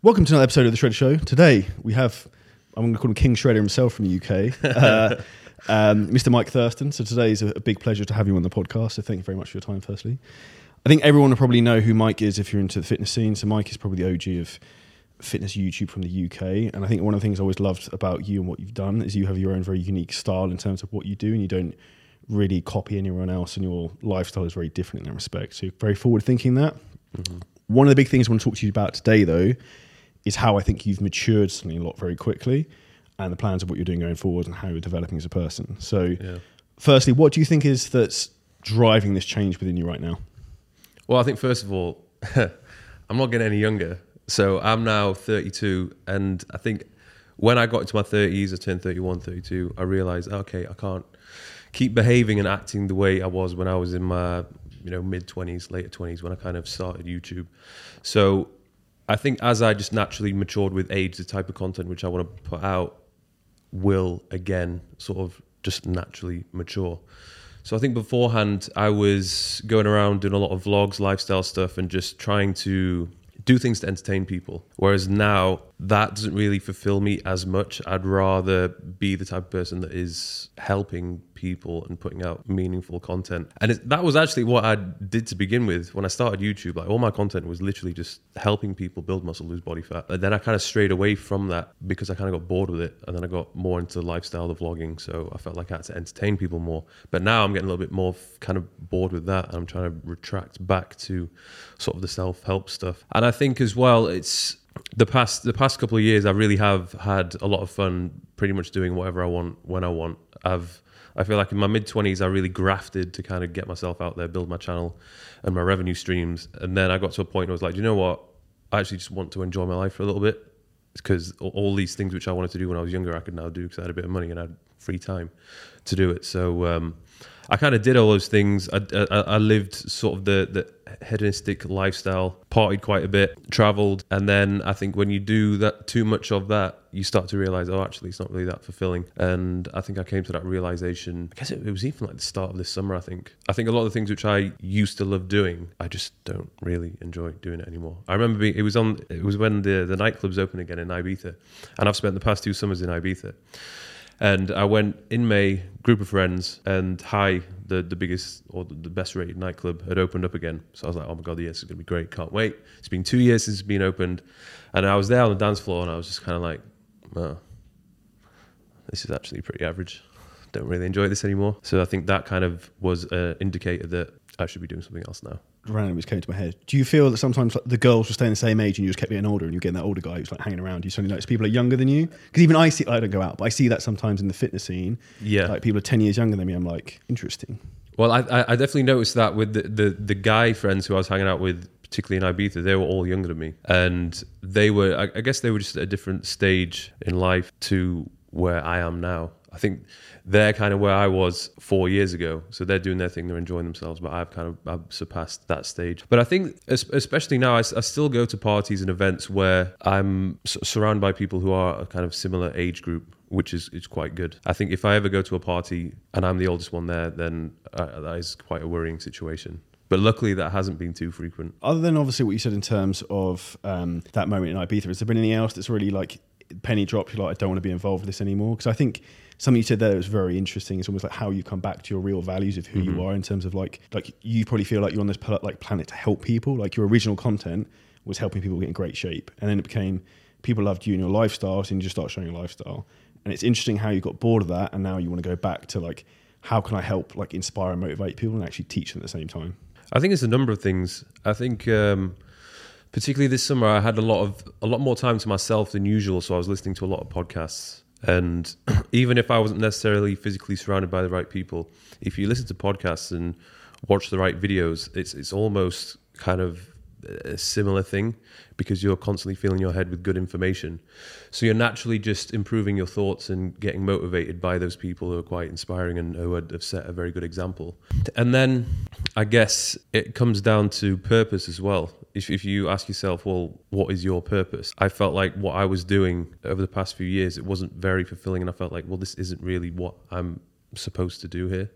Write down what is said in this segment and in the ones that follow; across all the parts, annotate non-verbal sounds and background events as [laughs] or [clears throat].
Welcome to another episode of the Shredder Show. Today we have, I'm going to call him King Shredder himself from the UK, uh, [laughs] um, Mr. Mike Thurston. So today is a, a big pleasure to have you on the podcast. So thank you very much for your time, firstly. I think everyone will probably know who Mike is if you're into the fitness scene. So Mike is probably the OG of fitness YouTube from the UK. And I think one of the things I always loved about you and what you've done is you have your own very unique style in terms of what you do and you don't really copy anyone else and your lifestyle is very different in that respect. So you're very forward thinking that. Mm-hmm. One of the big things I want to talk to you about today though is how I think you've matured something a lot very quickly and the plans of what you're doing going forward and how you're developing as a person. So yeah. firstly, what do you think is that's driving this change within you right now? Well, I think first of all, [laughs] I'm not getting any younger. So I'm now 32, and I think when I got into my 30s, I turned 31, 32, I realized, okay, I can't keep behaving and acting the way I was when I was in my you know mid 20s, later 20s when I kind of started YouTube. So I think as I just naturally matured with age, the type of content which I want to put out will again sort of just naturally mature. So I think beforehand I was going around doing a lot of vlogs, lifestyle stuff, and just trying to do things to entertain people. Whereas now that doesn't really fulfill me as much. I'd rather be the type of person that is helping people and putting out meaningful content. And it, that was actually what I did to begin with when I started YouTube. Like all my content was literally just helping people build muscle, lose body fat. But then I kind of strayed away from that because I kind of got bored with it. And then I got more into lifestyle, the vlogging. So I felt like I had to entertain people more. But now I'm getting a little bit more kind of bored with that. And I'm trying to retract back to sort of the self help stuff. And I think as well, it's the past the past couple of years, I really have had a lot of fun, pretty much doing whatever I want when I want. I've I feel like in my mid twenties, I really grafted to kind of get myself out there, build my channel and my revenue streams, and then I got to a point where I was like, you know what, I actually just want to enjoy my life for a little bit because all these things which I wanted to do when I was younger, I could now do because I had a bit of money and I had free time to do it. So um, I kind of did all those things. I, I, I, lived sort of the, the hedonistic lifestyle, partied quite a bit, traveled, and then I think when you do that too much of that, you start to realize, oh, actually, it's not really that fulfilling. And I think I came to that realization. I guess it, it was even like the start of this summer. I think. I think a lot of the things which I used to love doing, I just don't really enjoy doing it anymore. I remember being, it was on. It was when the the nightclubs open again in Ibiza, and I've spent the past two summers in Ibiza. And I went in May, group of friends, and Hï, the, the biggest or the best rated nightclub, had opened up again. So I was like, oh my God, yes, it's going to be great. Can't wait. It's been two years since it's been opened. And I was there on the dance floor and I was just kind of like, oh, this is actually pretty average. Don't really enjoy this anymore. So I think that kind of was an indicator that I should be doing something else now random just came to my head. Do you feel that sometimes like, the girls were staying the same age and you just kept getting older and you're getting that older guy who's like hanging around? You suddenly notice people are younger than you? Because even I see, I don't go out, but I see that sometimes in the fitness scene. Yeah. Like people are 10 years younger than me. I'm like, interesting. Well, I, I definitely noticed that with the, the, the guy friends who I was hanging out with, particularly in Ibiza, they were all younger than me. And they were, I, I guess they were just at a different stage in life to where I am now. I think they're kind of where I was four years ago. So they're doing their thing, they're enjoying themselves, but I've kind of I've surpassed that stage. But I think, especially now, I, I still go to parties and events where I'm surrounded by people who are a kind of similar age group which is, is quite good. I think if I ever go to a party and I'm the oldest one there, then uh, that is quite a worrying situation. But luckily, that hasn't been too frequent. Other than obviously what you said in terms of um, that moment in Ibiza, has there been anything else that's really like penny dropped? You're like, I don't want to be involved with this anymore? Because I think something you said there that was very interesting. It's almost like how you come back to your real values of who mm-hmm. you are in terms of like like you probably feel like you're on this like planet to help people. Like your original content was helping people get in great shape, and then it became people loved you and your lifestyle, so you just start showing your lifestyle. And it's interesting how you got bored of that, and now you want to go back to like how can I help like inspire and motivate people and actually teach them at the same time. I think it's a number of things. I think. Um, particularly this summer, I had a lot of a lot more time to myself than usual, so I was listening to a lot of podcasts. And [clears throat] even if I wasn't necessarily physically surrounded by the right people, if you listen to podcasts and watch the right videos, it's it's almost kind of a similar thing because you're constantly filling your head with good information. So you're naturally just improving your thoughts and getting motivated by those people who are quite inspiring and who have set a very good example. And then I guess it comes down to purpose as well if, if you ask yourself, well, what is your purpose? I felt like what I was doing over the past few years, it wasn't very fulfilling. And I felt like, well, this isn't really what I'm supposed to do here.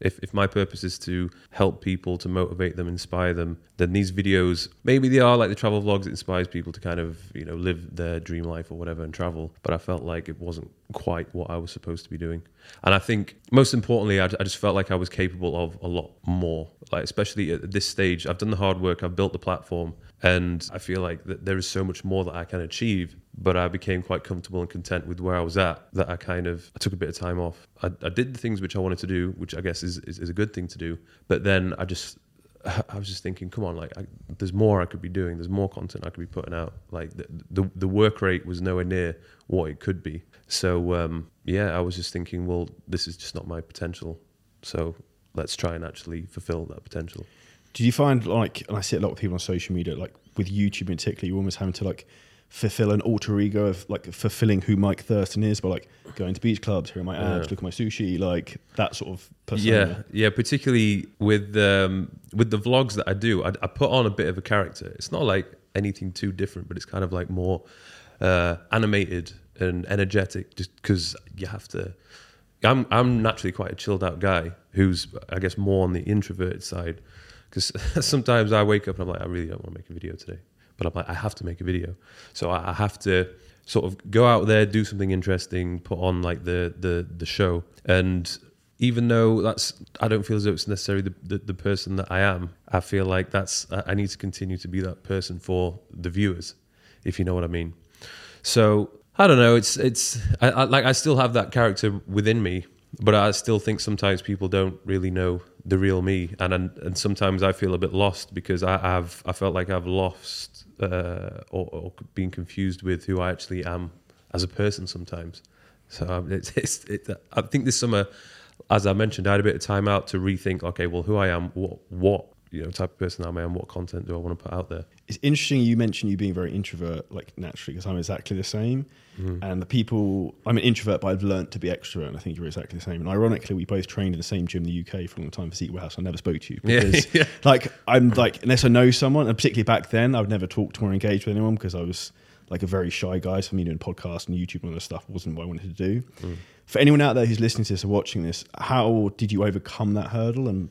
If, if my purpose is to help people, to motivate them, inspire them, then these videos, maybe they are like the travel vlogs that inspires people to kind of, you know, live their dream life or whatever and travel. But I felt like it wasn't quite what I was supposed to be doing. And I think most importantly, I, I just felt like I was capable of a lot more. Like, especially at this stage, I've done the hard work, I've built the platform, and I feel like that there is so much more that I can achieve. But I became quite comfortable and content with where I was at that I kind of I took a bit of time off. I, I did the things which I wanted to do, which I guess is, is, is a good thing to do. But then I just [laughs] I was just thinking, come on, like I, there's more I could be doing. There's more content I could be putting out. Like the the, the work rate was nowhere near what it could be. So um, yeah, I was just thinking, well, this is just not my potential. So let's try and actually fulfill that potential. Did you find like, and I see a lot of people on social media, like with YouTube in particular, you're almost having to like fulfill an alter ego of like fulfilling who Mike Thurston is by like going to beach clubs, here are my abs, Yeah. look at my sushi, like that sort of persona. Yeah, yeah. Particularly with um, with the vlogs that I do, I, I put on a bit of a character. It's not like anything too different, but it's kind of like more uh, animated and energetic, just because you have to. I'm I'm naturally quite a chilled out guy who's I guess more on the introverted side because [laughs] sometimes I wake up and I'm like I really don't want to make a video today, but I'm like I have to make a video, so I, I have to sort of go out there, do something interesting, put on like the the the show, and even though that's I don't feel as though it's necessarily the, the, the person that I am, I feel like that's I need to continue to be that person for the viewers, if you know what I mean. So I don't know. It's it's I, I, like I still have that character within me, but I still think sometimes people don't really know the real me, and and, and sometimes I feel a bit lost because I have I felt like I've lost uh, or, or been confused with who I actually am as a person sometimes. So um, it's, it's it, I think this summer, as I mentioned, I had a bit of time out to rethink. Okay, well, who I am, what what you know type of person am I, and what content do I want to put out there? It's interesting you mentioned you being very introvert, like naturally, because I'm exactly the same. Mm-hmm. And the people, I'm an introvert, but I've learnt to be extrovert, and I think you're exactly the same. And ironically, we both trained in the same gym in the UK for a long time for Seat Warehouse. I never spoke to you [laughs] because, yeah. like, I'm like, unless I know someone, and particularly back then, I would never talk to or engage with anyone because I was like a very shy guy. So me, doing podcasts and YouTube and all this stuff wasn't what I wanted to do. Mm. For anyone out there who's listening to this or watching this, how did you overcome that hurdle and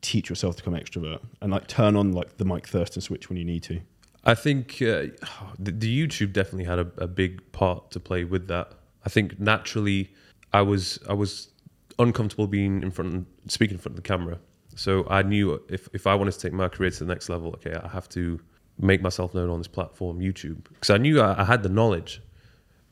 teach yourself to become extrovert and like turn on like the Mike Thurston switch when you need to? I think uh, [sighs] the, the YouTube definitely had a, a big part to play with that. I think naturally, I was I was uncomfortable being in front, speaking in front of the camera. So I knew if if I wanted to take my career to the next level, okay, I have to make myself known on this platform, YouTube, because I knew I, I had the knowledge,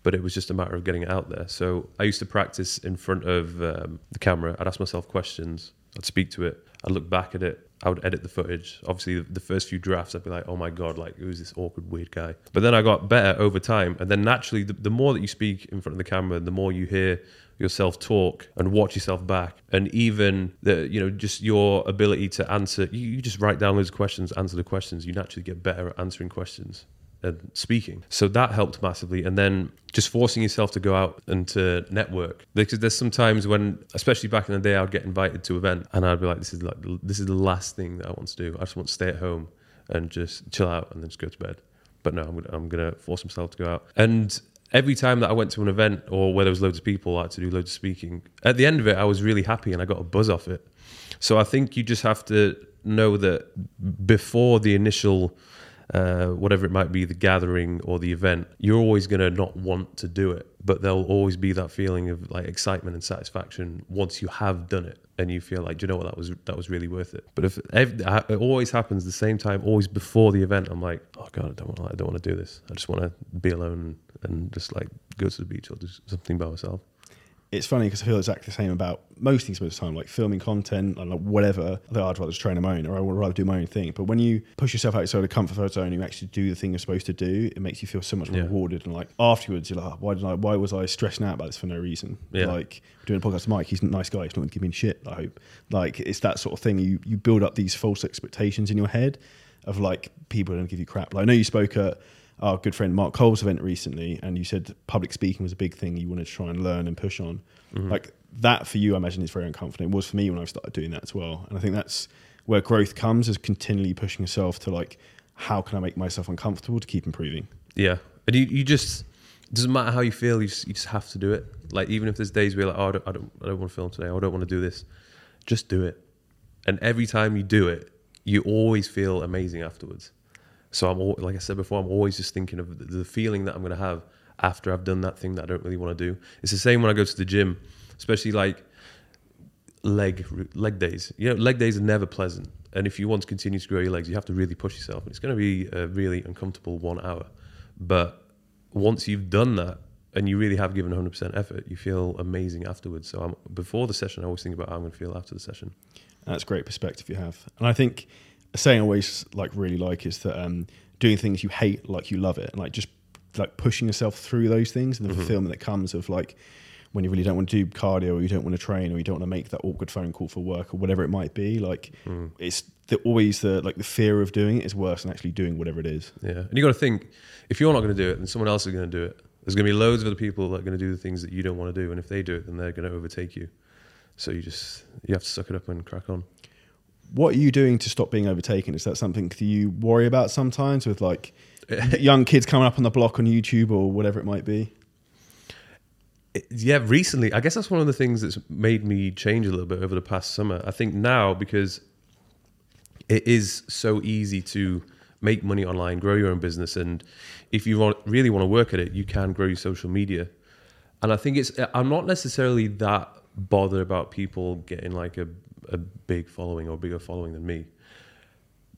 but it was just a matter of getting it out there. So I used to practice in front of um, the camera. I'd ask myself questions. I'd speak to it. I'd look back at it. I would edit the footage. Obviously, the, first few drafts, I'd be like, "Oh my god, like who's this awkward, weird guy?" But then I got better over time, and then naturally, the, the more that you speak in front of the camera, the more you hear yourself talk and watch yourself back, and even the you know just your ability to answer. You, you just write down of questions, answer the questions. You naturally get better at answering questions and speaking. So that helped massively. And then just forcing yourself to go out and to network. Because there's sometimes when, especially back in the day, I would get invited to event and I'd be like, this is like this is the last thing that I want to do. I just want to stay at home and just chill out and then just go to bed. But no, I'm gonna, I'm gonna force myself to go out. And every time that I went to an event or where there was loads of people, I had to do loads of speaking. At the end of it, I was really happy and I got a buzz off it. So I think you just have to know that before the initial uh, whatever it might be, the gathering or the event, you're always going to not want to do it. But there'll always be that feeling of like excitement and satisfaction once you have done it and you feel like, do you know what, that was that was really worth it. But if it always happens the same time, always before the event, I'm like, oh god, I don't want, I don't want to do this. I just want to be alone and just like go to the beach or do something by myself. It's funny because I feel exactly the same about most things most of the time, like filming content and like whatever. Think I'd rather just train on my own or I would rather do my own thing. But when you push yourself outside the comfort zone and you actually do the thing you're supposed to do, it makes you feel so much more Yeah. rewarded. And like afterwards, you're like, "Oh, why did I? Why was I stressing out about this for no reason? Yeah. Like doing a podcast with Mike, he's a nice guy. He's not going to give me shit. I hope. Like it's that sort of thing. You you build up these false expectations in your head of like people are going to give you crap. Like I know you spoke at our good friend Mark Cole's event recently, and you said public speaking was a big thing you wanted to try and learn and push on. Mm-hmm. Like that for you, I imagine is very uncomfortable. It was for me when I started doing that as well. And I think that's where growth comes is continually pushing yourself to like, how can I make myself uncomfortable to keep improving? Yeah, and you, you just it doesn't matter how you feel. You just, you just have to do it. Like even if there's days where you're like, oh, I don't, I don't, I don't want to film today. I don't want to do this. just do it. And every time you do it, you always feel amazing afterwards. So I'm al- like I said before, I'm always just thinking of the- the feeling that I'm going to have after I've done that thing that I don't really want to do. It's the same when I go to the gym, especially like leg leg days. You know, leg days are never pleasant. And if you want to continue to grow your legs, you have to really push yourself. And it's going to be a really uncomfortable one hour. But once you've done that and you really have given 100% effort, you feel amazing afterwards. So I'm, before the session, I always think about how I'm going to feel after the session. That's great perspective you have. And I think a saying I always like really like is that um, doing things you hate like you love it, and like just like pushing yourself through those things and the fulfillment that comes of like when you really don't want to do cardio or you don't want to train or you don't want to make that awkward phone call for work or whatever it might be. Like it's the, always the like the fear of doing it is worse than actually doing whatever it is. Yeah. And you got to think if you're not going to do it, then someone else is going to do it. There's going to be loads of other people that are going to do the things that you don't want to do. And if they do it, then they're going to overtake you. So you just, you have to suck it up and crack on. What are you doing to stop being overtaken? Is that something that you worry about sometimes with like [laughs] young kids coming up on the block on YouTube or whatever it might be? Yeah, recently, I guess that's one of the things that's made me change a little bit over the past summer. I think now because it is so easy to make money online, grow your own business, and if you want, really want to work at it, you can grow your social media. And I think it's I'm not necessarily that bothered about people getting like a a big following or bigger following than me,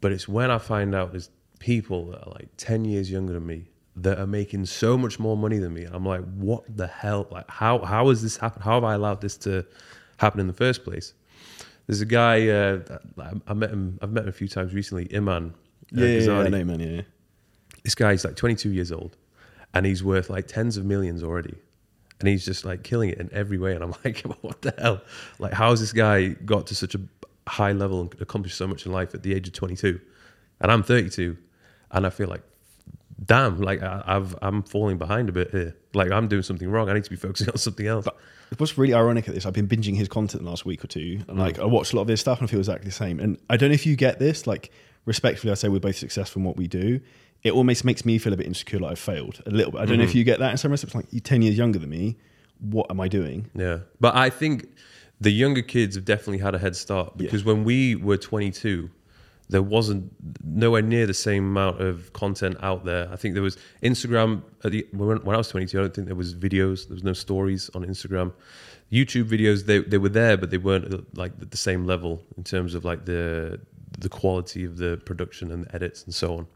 but it's when I find out there's people that are like ten years younger than me that are making so much more money than me, and I'm like, what the hell? Like, how how has this happened? How have I allowed this to happen in the first place? There's a guy uh, I- I met him. I've met him a few times recently. Iman. uh, Yeah, yeah, yeah, I know, man. Yeah, this guy's like 22 years old and he's worth like tens of millions already and he's just like killing it in every way. And i'm [laughs] like what the hell? Like how has this guy got to such a high level and accomplished so much in life at the age of 22 and i'm 32 and i feel like damn like I, i've i'm falling behind a bit here. Like i'm doing something wrong. I need to be focusing [laughs] on something else. What's really ironic at this, I've been binging his content the last week or two, and mm. like I watched a lot of his stuff and I feel exactly the same. And I don't know if you get this, like respectfully, I say we're both successful in what we do. It almost makes me feel a bit insecure, like I've failed a little bit. I don't know if you get that in some respects. Like you're ten years younger than me, what am I doing? Yeah, but I think the younger kids have definitely had a head start because when we were 22, there wasn't nowhere near the same amount of content out there. I think there was Instagram at the, when, when I was 22. I don't think there was videos. There was no stories on Instagram. YouTube videos they they were there, but they weren't uh, like at the same level in terms of like the the quality of the production and the edits and so on.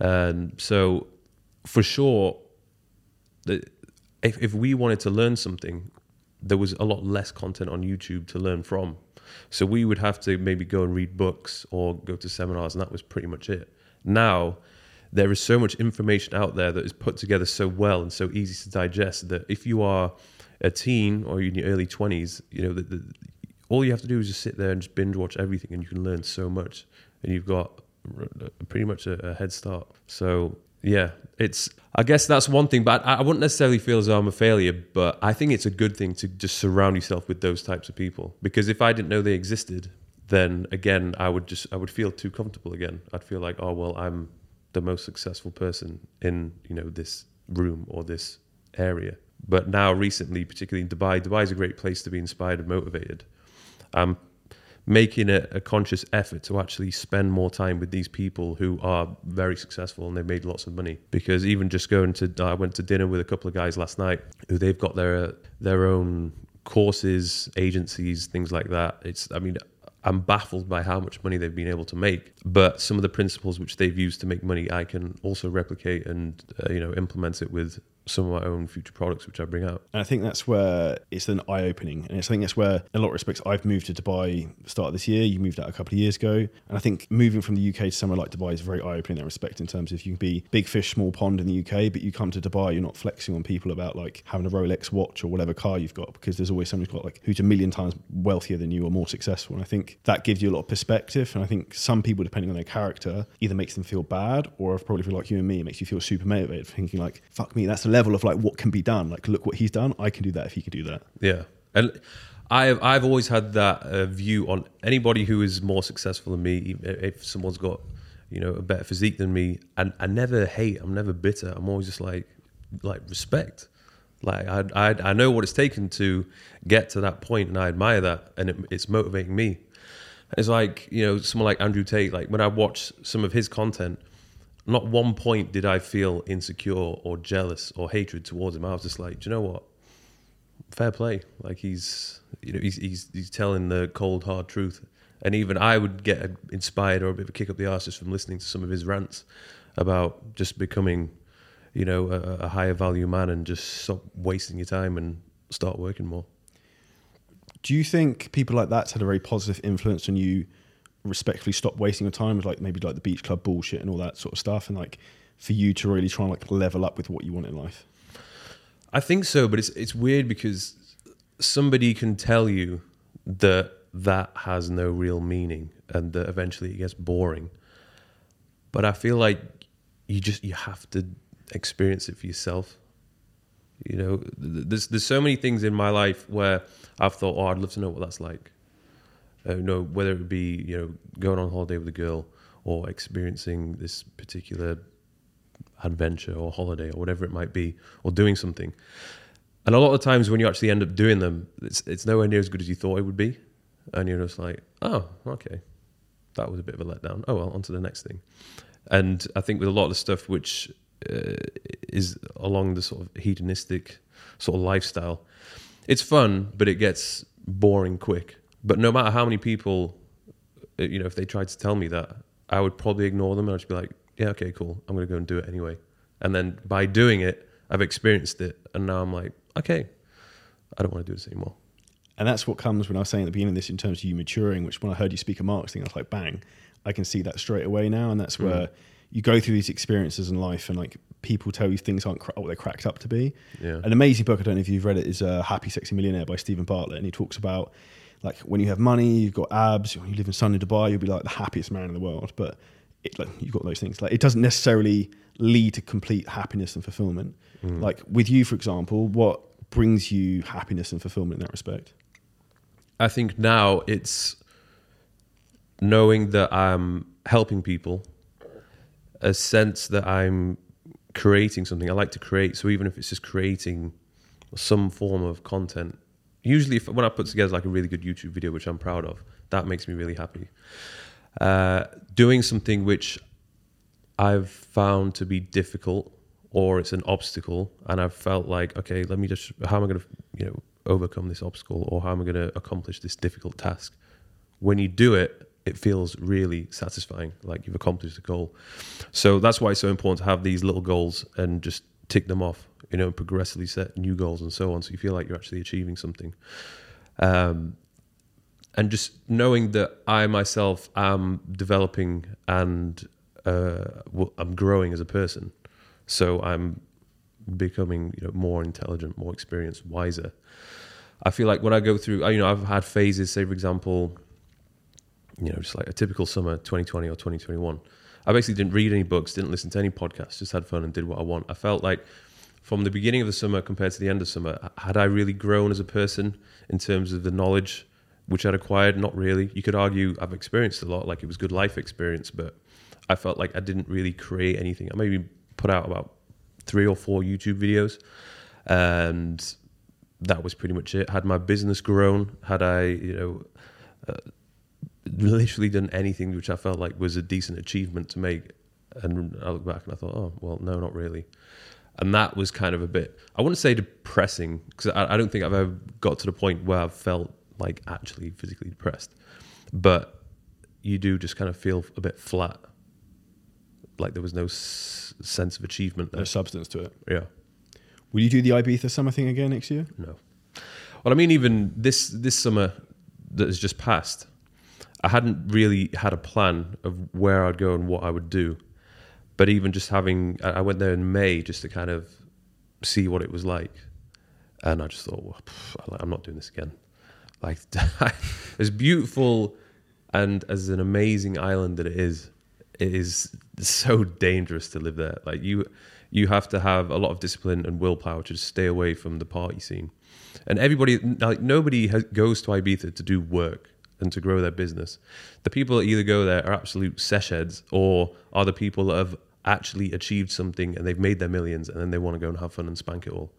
And so, for sure, the, if, if we wanted to learn something, there was a lot less content on YouTube to learn from. So we would have to maybe go and read books or go to seminars, and that was pretty much it. Now, there is so much information out there that is put together so well and so easy to digest that if you are a teen or in your early 20s, you know, the, the, all you have to do is just sit there and just binge watch everything, and you can learn so much. And you've got pretty much a, a head start. So yeah, it's. I guess that's one thing, but I, I wouldn't necessarily feel as though I'm a failure. But I think it's a good thing to just surround yourself with those types of people because if I didn't know they existed, then again I would just I would feel too comfortable again. I'd feel like oh well I'm the most successful person in you know this room or this area. But now recently, particularly in Dubai, Dubai is a great place to be inspired and motivated. I'm making a, a conscious effort to actually spend more time with these people who are very successful and they've made lots of money. Because even just going to, I went to dinner with a couple of guys last night who they've got their their own courses, agencies, things like that. It's, I mean, I'm baffled by how much money they've been able to make. But some of the principles which they've used to make money, I can also replicate and uh, you know implement it with some of my own future products which I bring out. And I think that's where it's an eye opening. And I think that's where, in a lot of respects, I've moved to Dubai start of this year. You moved out a couple of years ago. And I think moving from the UK to somewhere like Dubai is very eye opening in that respect, in terms of you can be big fish, small pond in the UK, but you come to Dubai, you're not flexing on people about like having a Rolex watch or whatever car you've got, because there's always someone who's got like who's a million times wealthier than you or more successful. And I think that gives you a lot of perspective. And I think some people, depending on their character, either makes them feel bad or probably feel like you and me, it makes you feel super motivated, thinking like, fuck me, that's the level of like what can be done. Like, look what he's done. I can do that if he could do that. Yeah, and I've I've always had that uh, view on anybody who is more successful than me. If someone's got you know a better physique than me, and I never hate. I'm never bitter. I'm always just like like respect. Like I, I, I know what it's taken to get to that point, and I admire that, and it, it's motivating me. It's like you know, someone like Andrew Tate. Like when I watch some of his content, not one point did I feel insecure or jealous or hatred towards him. I was just like, do you know what? Fair play. Like he's, you know, he's he's he's telling the cold hard truth. And even I would get inspired or a bit of a kick up the arse just from listening to some of his rants about just becoming, you know, a, a higher value man and just stop wasting your time and start working more. Do you think people like that's had a very positive influence on you? Respectfully, stop wasting your time with like maybe like the beach club bullshit and all that sort of stuff, and like for you to really try and like level up with what you want in life. I think so, but it's it's weird because somebody can tell you that that has no real meaning and that eventually it gets boring. But I feel like you just you have to experience it for yourself. You know, there's there's so many things in my life where I've thought, oh, I'd love to know what that's like. Uh, you know, whether it be you know going on holiday with a girl or experiencing this particular adventure or holiday or whatever it might be, or doing something. And a lot of times when you actually end up doing them, it's it's nowhere near as good as you thought it would be, and you're just like, oh, okay, that was a bit of a letdown. Oh well, on to the next thing. And I think with a lot of the stuff which uh, is along the sort of hedonistic sort of lifestyle, it's fun, but it gets boring quick. But no matter how many people, uh, you know, if they tried to tell me that, I would probably ignore them and I'd just be like, yeah, okay, cool. I'm going to go and do it anyway. And then by doing it, I've experienced it. And now I'm like, okay, I don't want to do this anymore. And that's what comes when I was saying at the beginning of this in terms of you maturing, which when I heard you speak of marketing, I was like, bang, I can see that straight away now. And that's mm. where you go through these experiences in life and like people tell you things aren't what they're cracked up to be. Yeah. An amazing book, I don't know if you've read it, is uh, Happy Sexy Millionaire by Steven Bartlett. And he talks about like when you have money, you've got abs, you live in sunny Dubai, you'll be like the happiest man in the world. But it, like, you've got those things. Like it doesn't necessarily lead to complete happiness and fulfillment. Mm. Like with you, for example, what brings you happiness and fulfillment in that respect? I think now it's knowing that I'm helping people, a sense that I'm creating something. I like to create, so even if it's just creating some form of content, usually if, when I put together like a really good YouTube video, which I'm proud of, that makes me really happy. Uh, doing something which I've found to be difficult or it's an obstacle, and I've felt like, okay, let me just, how am I going to, you know, overcome this obstacle, or how am I going to accomplish this difficult task? When you do it, it feels really satisfying, like you've accomplished a goal. So that's why it's so important to have these little goals and just tick them off, you know, and progressively set new goals and so on. So you feel like you're actually achieving something. Um, and just knowing that I myself am developing and uh, I'm growing as a person, so I'm becoming you know more intelligent, more experienced, wiser. I feel like when I go through, you know, I've had phases. Say, for example, you know, just like a typical summer, 2020 or 2021. I basically didn't read any books, didn't listen to any podcasts, just had fun and did what I want. I felt like from the beginning of the summer compared to the end of summer, had I really grown as a person in terms of the knowledge which I'd acquired. Not really. You could argue I've experienced a lot, like it was good life experience, but I felt like I didn't really create anything. I maybe put out about three or four YouTube videos, and that was pretty much it. Had my business grown? Had I, you know, uh, literally done anything which I felt like was a decent achievement to make? And I look back and I thought, oh, well, no, not really. And that was kind of a bit, I wouldn't say depressing, because I, I don't think I've ever got to the point where I've felt like actually physically depressed, but you do just kind of feel a bit flat, like there was no s- sense of achievement there. No substance to it. Yeah. Will you do the Ibiza summer thing again next year? No. Well, I mean, even this this summer that has just passed, I hadn't really had a plan of where I'd go and what I would do. But even just having, I went there in May just to kind of see what it was like, and I just thought, well, I'm not doing this again. Like [laughs] as beautiful and as an amazing island that it is, it is so dangerous to live there. Like you, you have to have a lot of discipline and willpower to stay away from the party scene. And everybody, like nobody has, goes to Ibiza to do work and to grow their business. The people that either go there are absolute sesh heads or are the people that have actually achieved something and they've made their millions and then they want to go and have fun and spank it all.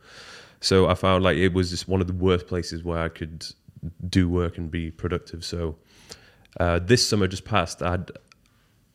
So I found like it was just one of the worst places where I could do work and be productive. So uh, this summer just passed, I had,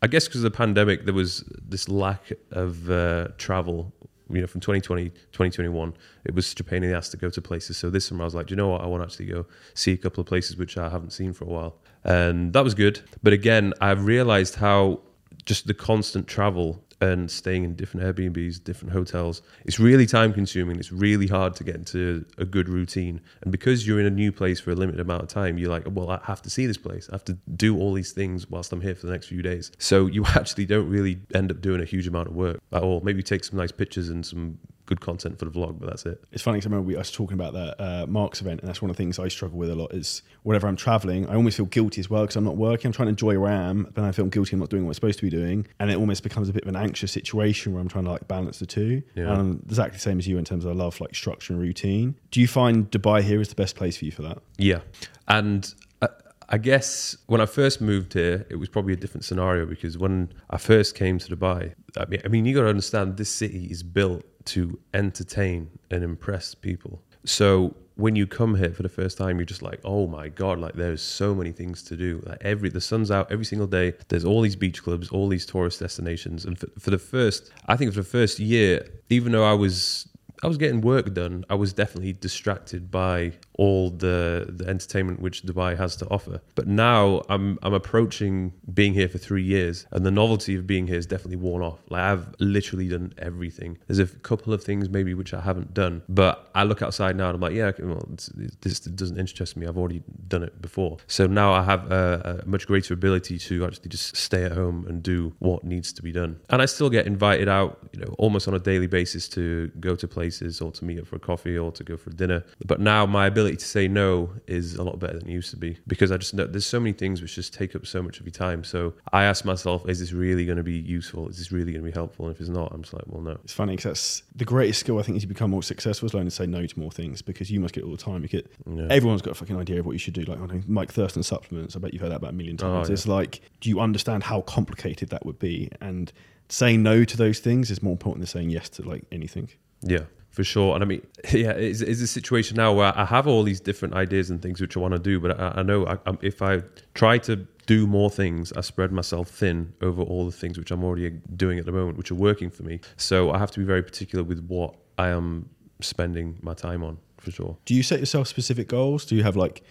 I guess because of the pandemic, there was this lack of uh, travel. You know, from 2020, 2021, it was such a pain in the ass to go to places. So this summer, I was like, you know what? I want to actually go see a couple of places which I haven't seen for a while, and that was good. But again, I've realized how just the constant travel and staying in different Airbnbs, different hotels. It's really time consuming. It's really hard to get into a good routine. And because you're in a new place for a limited amount of time, you're like, well, I have to see this place. I have to do all these things whilst I'm here for the next few days. So you [laughs] actually don't really end up doing a huge amount of work at all. Maybe take some nice pictures and some good content for the vlog, but that's it. It's funny because I remember we, I was talking about that uh, Mark's event, and that's one of the things I struggle with a lot. Is whenever I'm traveling, I almost feel guilty as well because I'm not working. I'm trying to enjoy where I am, but I feel guilty I'm not doing what I'm supposed to be doing, and it almost becomes a bit of an anxious situation where I'm trying to like balance the two. Yeah. And I'm exactly the same as you in terms of I love like structure and routine. Do you find Dubai here is the best place for you for that? Yeah. And I, guess when I first moved here, it was probably a different scenario because when I first came to Dubai, I mean, I mean you got to understand this city is built to entertain and impress people. So when you come here for the first time, you're just like, oh my god, like there's so many things to do. Like every the sun's out every single day. There's all these beach clubs, all these tourist destinations, and for, for the first, I think for the first year, even though I was I was getting work done. I was definitely distracted by all the the entertainment which Dubai has to offer. But now I'm I'm approaching being here for three years, and the novelty of being here is definitely worn off. Like I've literally done everything. There's a couple of things maybe which I haven't done, but I look outside now and I'm like, yeah, okay, well, this doesn't interest me. I've already done it before. So now I have a, a much greater ability to actually just stay at home and do what needs to be done. And I still get invited out, you know, almost on a daily basis to go to places or to meet up for a coffee or to go for dinner. But now my ability to say no is a lot better than it used to be because I just know there's so many things which just take up so much of your time. So I ask myself, is this really going to be useful? Is this really going to be helpful? And if it's not, I'm just like, well, no. It's funny because that's the greatest skill I think as you become more successful is learning to say no to more things because you must get all the time. You get Yeah. everyone's got a fucking idea of what you should do. Like I know, Mike Thurston supplements. I bet you've heard that about a million oh, times. yeah. It's like, do you understand how complicated that would be? And saying no to those things is more important than saying yes to like anything. Yeah, for sure. And I mean, [laughs] yeah, it's, it's a situation now where I have all these different ideas and things which I want to do, but I, I know I, if I try to do more things, I spread myself thin over all the things which I'm already doing at the moment, which are working for me. So I have to be very particular with what I am spending my time on, for sure. Do you set yourself specific goals? Do you have like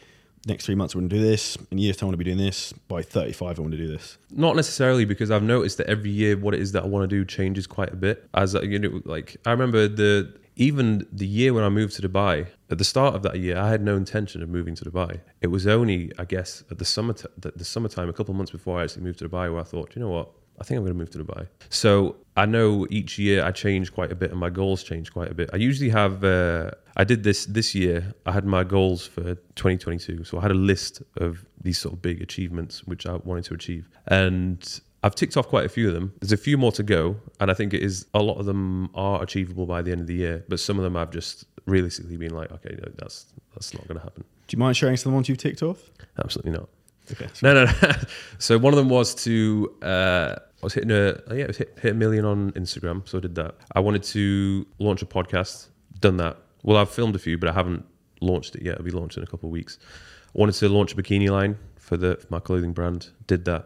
next three months I want to do this, in a year's time I want to be doing this, by 35 I want to do this? Not necessarily because I've noticed that every year what it is that I want to do changes quite a bit. As you know, like I remember the even the year when I moved to Dubai. At the start of that year, I had no intention of moving to Dubai. It was only, I guess, at the summer the, the summertime, a couple of months before I actually moved to Dubai, where I thought, you know what, I think I'm going to move to Dubai. So I know each year I change quite a bit, and my goals change quite a bit. I usually have. Uh, I did this this year. I had my goals for 2022, so I had a list of these sort of big achievements which I wanted to achieve, and I've ticked off quite a few of them. There's a few more to go, and I think it is a lot of them are achievable by the end of the year. But some of them I've just realistically been like, okay, no, that's that's not going to happen. Do you mind sharing some of the ones you've ticked off? Absolutely not. Okay. No, no, no. [laughs] so one of them was to uh, I was hitting a yeah, it was hit, hit a million on Instagram, so I did that. I wanted to launch a podcast, done that. Well, I've filmed a few, but I haven't launched it yet. It'll be launched in a couple of weeks. I wanted to launch a bikini line for the for my clothing brand. Did that.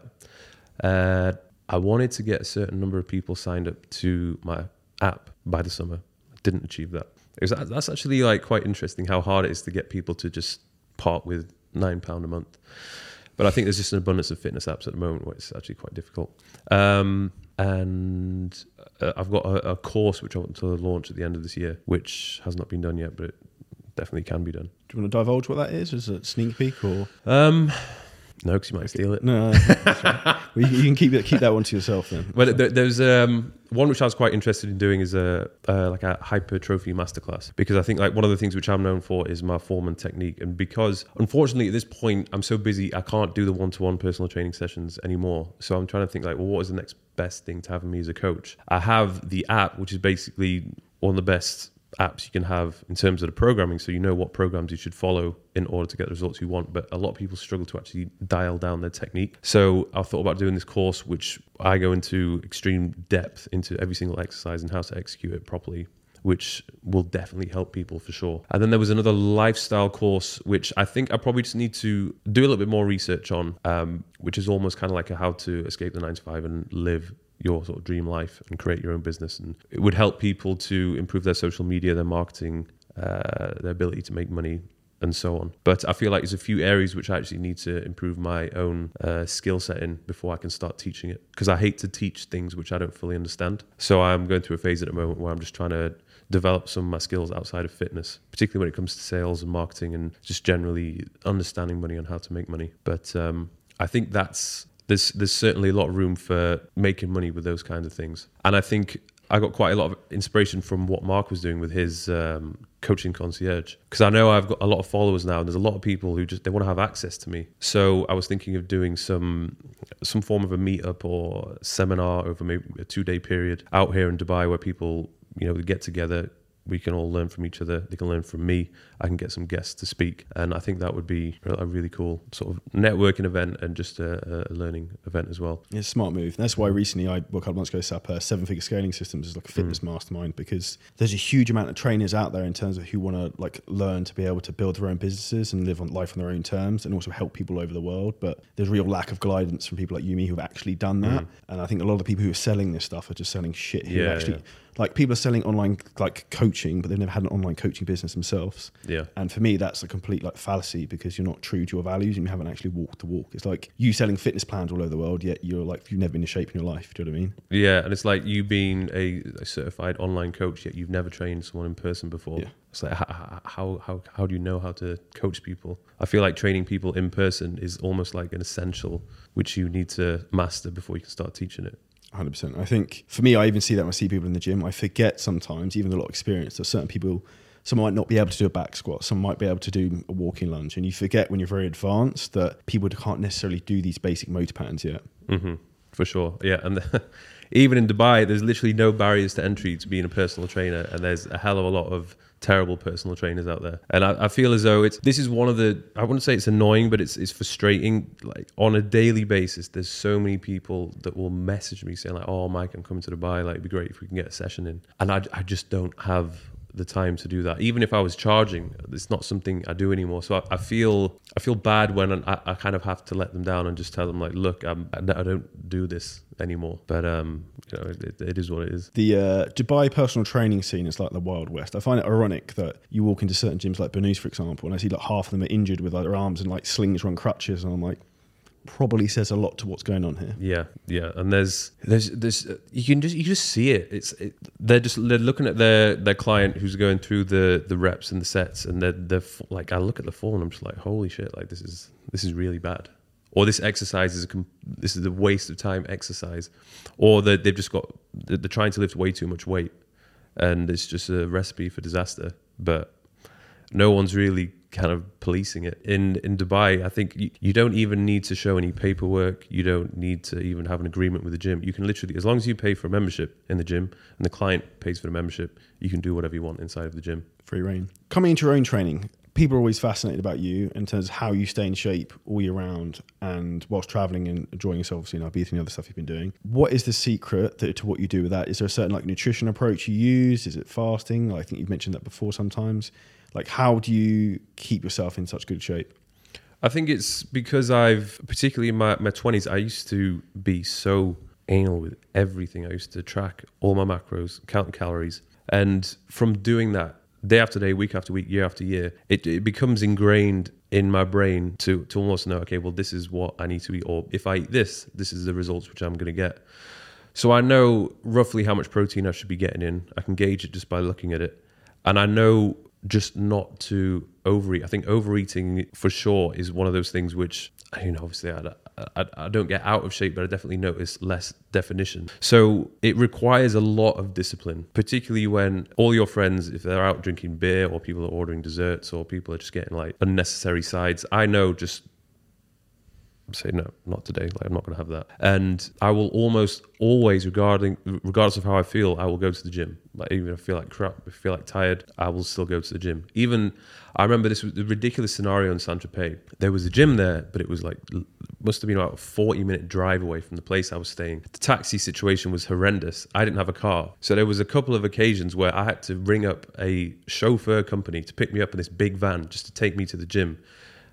Uh, I wanted to get a certain number of people signed up to my app by the summer. I didn't achieve that. It was, that's actually like quite interesting how hard it is to get people to just part with nine pound a month. But I think there's just an abundance of fitness apps at the moment where it's actually quite difficult. Um, and uh, I've got a, a course which I want to launch at the end of this year, which has not been done yet, but it definitely can be done. Do you want to divulge what that is? Is it a sneak peek or Um, no, because you might steal it. no? right. well, you, you can keep it, keep that one to yourself then. Well, there, there's um, one which I was quite interested in doing is a uh, like a hypertrophy masterclass because I think like one of the things which I'm known for is my form and technique, and because unfortunately at this point I'm so busy I can't do the one-to-one personal training sessions anymore. So I'm trying to think like, well, what is the next best thing to have me as a coach? I have the app, which is basically one of the best apps you can have in terms of the programming so you know what programs you should follow in order to get the results you want but a lot of people struggle to actually dial down their technique so i thought about doing this course which i go into extreme depth into every single exercise and how to execute it properly which will definitely help people for sure. And then there was another lifestyle course, which I think I probably just need to do a little bit more research on, um, which is almost kind of like a how to escape the nine to five and live your sort of dream life and create your own business. And it would help people to improve their social media, their marketing, uh, their ability to make money, and so on. But I feel like there's a few areas which I actually need to improve my own uh, skill set in before I can start teaching it. Because I hate to teach things which I don't fully understand. So I'm going through a phase at the moment where I'm just trying to develop some of my skills outside of fitness, particularly when it comes to sales and marketing and just generally understanding money and how to make money. But um, I think that's there's there's certainly a lot of room for making money with those kinds of things. And I think I got quite a lot of inspiration from what Mark was doing with his um, coaching concierge because I know I've got a lot of followers now, and there's a lot of people who just they want to have access to me. So I was thinking of doing some some form of a meetup or seminar over maybe a two day period out here in Dubai where people you know get together, we can all learn from each other. They can learn from me. I can get some guests to speak, and I think that would be a really cool sort of networking event and just a, a learning event as well. It's a smart move. And That's why recently I, well, a couple months ago, set up a seven figure scaling systems as like a fitness mm. mastermind because there's a huge amount of trainers out there in terms of who want to like learn to be able to build their own businesses and live on life on their own terms and also help people over the world. But there's real lack of guidance from people like you, me, who have actually done that. Mm. And I think a lot of the people who are selling this stuff are just selling shit. Who yeah, actually, yeah like people are selling online like coaching, but they've never had an online coaching business themselves. Yeah. And for me, that's a complete like fallacy because you're not true to your values and you haven't actually walked the walk. It's like you selling fitness plans all over the world, yet you're like you've never been in shape in your life. Do you know what I mean? Yeah, and it's like you being a, a certified online coach, yet you've never trained someone in person before. Yeah. It's like how, how how how do you know how to coach people? I feel like training people in person is almost like an essential which you need to master before you can start teaching it. 100%. I think for me, I even see that when I see people in the gym. I forget sometimes, even a lot of experience, that certain people, some might not be able to do a back squat, some might be able to do a walking lunge. And you forget when you're very advanced that people can't necessarily do these basic motor patterns yet. Mm-hmm. For sure. Yeah. And [laughs] even in Dubai, there's literally no barriers to entry to being a personal trainer. And there's a hell of a lot of terrible personal trainers out there. And I, I, feel as though it's this is one of the I wouldn't say it's annoying, but it's it's frustrating. Like on a daily basis, there's so many people that will message me saying like, "Oh, Mike, I'm coming to Dubai. Like, it'd be great if we can get a session in." And I I just don't have the time to do that. Even if I was charging, it's not something I do anymore. So I, I feel I feel bad when I, I, kind of have to let them down and just tell them like, look, I'm, I don't do this anymore. But um, you know, it, it is what it is. The uh, Dubai personal training scene is like the Wild West. I find it ironic that you walk into certain gyms like Banus, for example, and I see like half of them are injured with like, their arms and like slings or on crutches, and I'm like, probably says a lot to what's going on here. Yeah, yeah, and there's there's there's uh, you can just you just see it. It's it, they're just they're looking at their their client who's going through the the reps and the sets, and they're they're like I look at the form and I'm just like holy shit, like this is this is really bad. Or this exercise is a this is a waste of time exercise, or that they've just got they're trying to lift way too much weight, and it's just a recipe for disaster. But no one's really kind of policing it. In in Dubai, I think you, you, don't even need to show any paperwork. You don't need to even have an agreement with the gym. You can literally, as long as you pay for a membership in the gym and the client pays for the membership, you can do whatever you want inside of the gym. Free reign. Coming into your own training, people are always fascinated about you in terms of how you stay in shape all year round and whilst traveling and enjoying yourself, you know, beating the other stuff you've been doing. What is the secret to, what you do with that? Is there a certain like nutrition approach you use? Is it fasting? I think you've mentioned that before sometimes. Like, how do you keep yourself in such good shape? I think it's because I've, particularly in my, my 20s, I used to be so anal with everything. I used to track all my macros, count calories. And from doing that day after day, week after week, year after year, it, it becomes ingrained in my brain to, to almost know, okay, well, this is what I need to eat. Or if I eat this, this is the results which I'm going to get. So I know roughly how much protein I should be getting in. I can gauge it just by looking at it. And I know just not to overeat. I think overeating for sure is one of those things which, you know, obviously I, I, I, don't get out of shape, but I definitely notice less definition. So it requires a lot of discipline, particularly when all your friends, if they're out drinking beer or people are ordering desserts or people are just getting like unnecessary sides. I know just say no, not today. Like I'm not going to have that. And I will almost always, regarding regardless of how I feel, I will go to the gym. Like even if I feel like crap, if I feel like tired, I will still go to the gym. Even I remember this ridiculous scenario in Saint Tropez. There was a gym there, but it was like must have been about a 40 minute drive away from the place I was staying. The taxi situation was horrendous. I didn't have a car. So there was a couple of occasions where I had to ring up a chauffeur company to pick me up in this big van just to take me to the gym.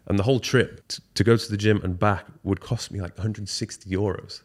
And the whole trip t- to go to the gym and back would cost me like 160 euros.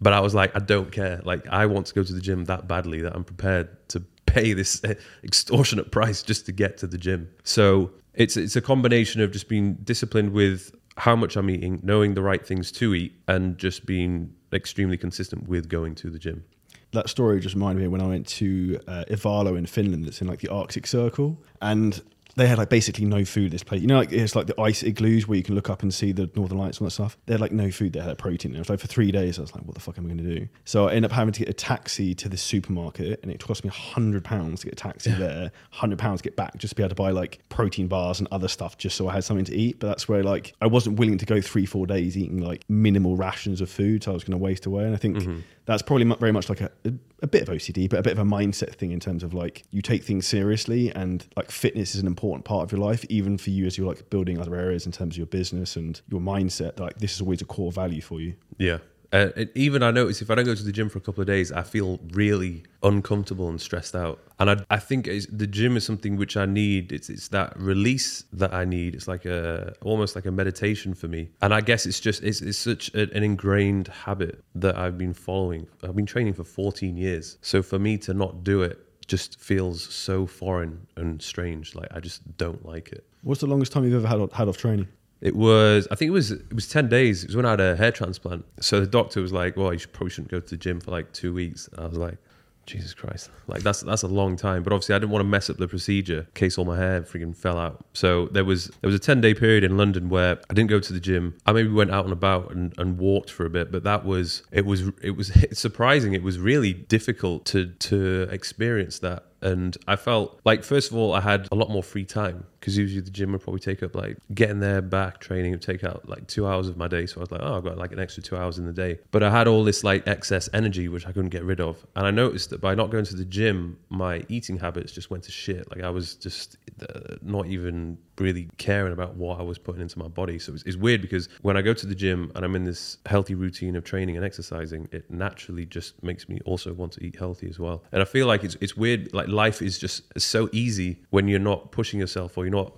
But I was like, I don't care. Like, I want to go to the gym that badly that I'm prepared to pay this [laughs] extortionate price just to get to the gym. So it's it's a combination of just being disciplined with how much I'm eating, knowing the right things to eat, and just being extremely consistent with going to the gym. That story just reminded me when I went to uh, Ivalo in Finland. That's in like the Arctic Circle, and they had like basically no food. This place, you know, like it's like the ice igloos where you can look up and see the northern lights and all that stuff. They had like no food. They had protein. And it was like for three days. I was like, what the fuck am I going to do? So I ended up having to get a taxi to the supermarket, and it cost me a hundred pounds to get a taxi yeah. there, hundred pounds to get back, just to be able to buy like protein bars and other stuff, just so I had something to eat. But that's where like I wasn't willing to go three, four days eating like minimal rations of food, so I was going to waste away. And I think mm-hmm. that's probably very much like a, a a bit of OCD, but a bit of a mindset thing in terms of like you take things seriously and like fitness is an important part of your life, even for you as you're like building other areas in terms of your business and your mindset. Like this is always a core value for you. Yeah. Uh, even I notice if I don't go to the gym for a couple of days, I feel really uncomfortable and stressed out. And I, I think the gym is something which I need. It's it's that release that I need. It's like a almost like a meditation for me. And I guess it's just it's, it's such a, an ingrained habit that I've been following. I've been training for 14 years. So for me to not do it just feels so foreign and strange. Like I just don't like it. What's the longest time you've ever had had off training? It was, I think it was, it was ten days. It was when I had a hair transplant. So the doctor was like, "Well, you should, probably shouldn't go to the gym for like two weeks." And I was like, Jesus Christ. Like that's that's a long time. But obviously I didn't want to mess up the procedure in case all my hair freaking fell out. So there was there was a 10 day period in London where I didn't go to the gym. I maybe went out and about and, and walked for a bit, but that was it was it was [laughs] surprising. It was really difficult to to experience that and I felt like first of all I had a lot more free time because usually the gym would probably take up like getting there back training would take out like two hours of my day. So I was like oh I've got like an extra two hours in the day. But I had all this like excess energy which I couldn't get rid of. And I noticed that by not going to the gym my eating habits just went to shit. Like I was just uh, not even really caring about what I was putting into my body. So it's, it's weird because when I go to the gym and I'm in this healthy routine of training and exercising it naturally just makes me also want to eat healthy as well. And I feel like it's, it's weird like life is just so easy when you're not pushing yourself or you're not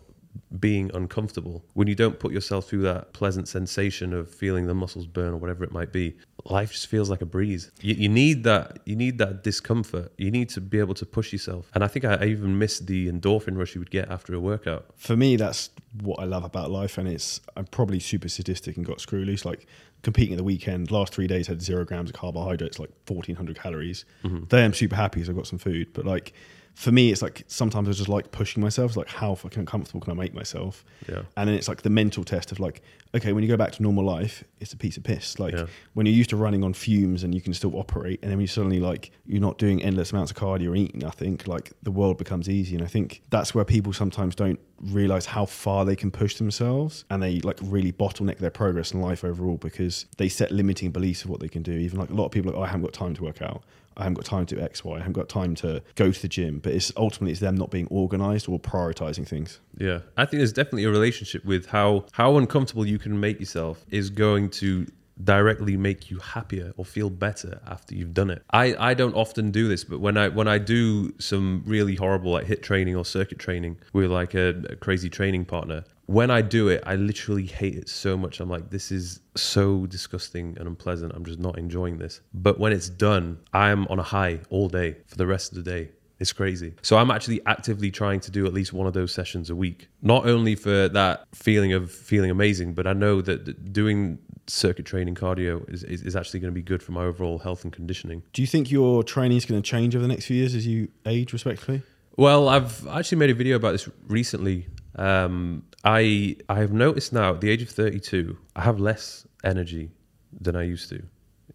being uncomfortable, when you don't put yourself through that pleasant sensation of feeling the muscles burn or whatever it might be, life just feels like a breeze. You, you need that. You need that discomfort. You need to be able to push yourself. And I think I, I even missed the endorphin rush you would get after a workout. For me, that's what I love about life, and it's I'm probably super sadistic and got screw loose. Like competing at the weekend, last three days had zero grams of carbohydrates, like 1400 calories. Mm-hmm. Today I'm super happy because I've got some food, but like for me, it's like sometimes I just like pushing myself. It's like how fucking comfortable can I make myself? Yeah. And then it's like the mental test of like, okay, when you go back to normal life, it's a piece of piss. Like yeah. when you're used to running on fumes and you can still operate, and then when you suddenly like you're not doing endless amounts of cardio or eating nothing, like the world becomes easy. And I think that's where people sometimes don't realize how far they can push themselves and they like really bottleneck their progress in life overall because they set limiting beliefs of what they can do. Even like a lot of people like, oh, I haven't got time to work out. I haven't got time to X, Y. I haven't got time to go to the gym. But it's ultimately it's them not being organized or prioritizing things. Yeah, I think there's definitely a relationship with how how uncomfortable you can make yourself is going to directly make you happier or feel better after you've done it. I, I don't often do this, but when I when I do some really horrible like HIIT training or circuit training with like a, a crazy training partner, when I do it, I literally hate it so much. I'm like, this is so disgusting and unpleasant. I'm just not enjoying this. But when it's done, I'm on a high all day for the rest of the day. It's crazy. So I'm actually actively trying to do at least one of those sessions a week. Not only for that feeling of feeling amazing, but I know that doing circuit training cardio is, is, is actually going to be good for my overall health and conditioning. Do you think your training is going to change over the next few years as you age, respectively? Well, I've actually made a video about this recently. Um, I I have noticed now at the age of 32, I have less energy than I used to